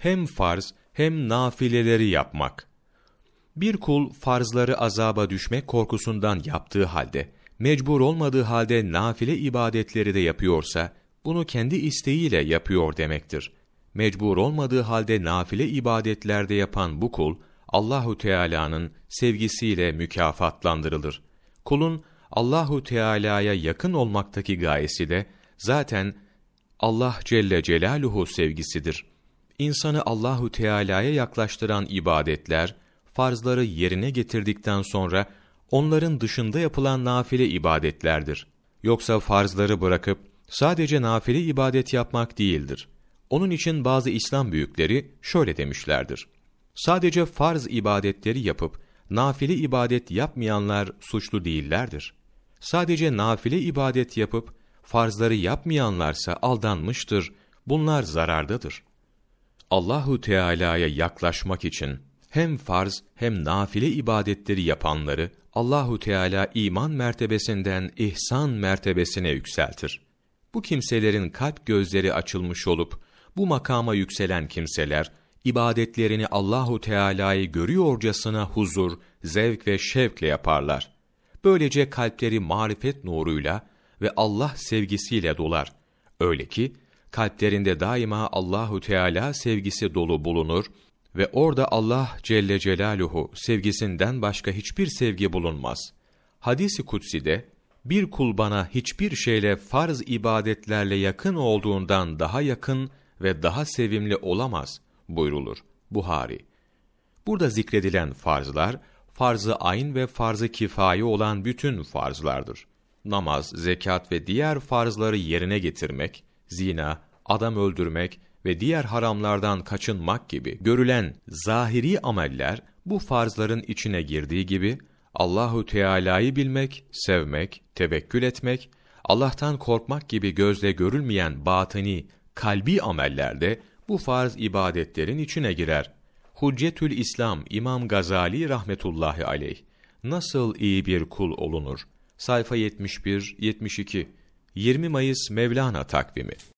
hem farz hem nafileleri yapmak. Bir kul farzları azaba düşmek korkusundan yaptığı halde, mecbur olmadığı halde nafile ibadetleri de yapıyorsa, bunu kendi isteğiyle yapıyor demektir. Mecbur olmadığı halde nafile ibadetlerde yapan bu kul, Allahu Teala'nın sevgisiyle mükafatlandırılır. Kulun Allahu Teala'ya yakın olmaktaki gayesi de zaten Allah Celle Celaluhu sevgisidir. İnsanı Allahu Teala'ya yaklaştıran ibadetler, farzları yerine getirdikten sonra onların dışında yapılan nafile ibadetlerdir. Yoksa farzları bırakıp sadece nafile ibadet yapmak değildir. Onun için bazı İslam büyükleri şöyle demişlerdir. Sadece farz ibadetleri yapıp nafile ibadet yapmayanlar suçlu değillerdir. Sadece nafile ibadet yapıp farzları yapmayanlarsa aldanmıştır. Bunlar zarardadır. Allahu Teala'ya yaklaşmak için hem farz hem nafile ibadetleri yapanları Allahu Teala iman mertebesinden ihsan mertebesine yükseltir. Bu kimselerin kalp gözleri açılmış olup bu makama yükselen kimseler ibadetlerini Allahu Teala'yı görüyorcasına huzur, zevk ve şevkle yaparlar. Böylece kalpleri marifet nuruyla ve Allah sevgisiyle dolar. Öyle ki kalplerinde daima Allahu Teala sevgisi dolu bulunur ve orada Allah Celle Celaluhu sevgisinden başka hiçbir sevgi bulunmaz. Hadis-i kutsi'de bir kul bana hiçbir şeyle farz ibadetlerle yakın olduğundan daha yakın ve daha sevimli olamaz buyrulur. Buhari. Burada zikredilen farzlar, farzı ayn ve farzı kifayi olan bütün farzlardır. Namaz, zekat ve diğer farzları yerine getirmek, zina, adam öldürmek ve diğer haramlardan kaçınmak gibi görülen zahiri ameller bu farzların içine girdiği gibi Allahu Teala'yı bilmek, sevmek, tevekkül etmek, Allah'tan korkmak gibi gözle görülmeyen batini, kalbi amellerde bu farz ibadetlerin içine girer. Huccetül İslam İmam Gazali rahmetullahi aleyh nasıl iyi bir kul olunur? Sayfa 71 72 20 Mayıs Mevlana takvimi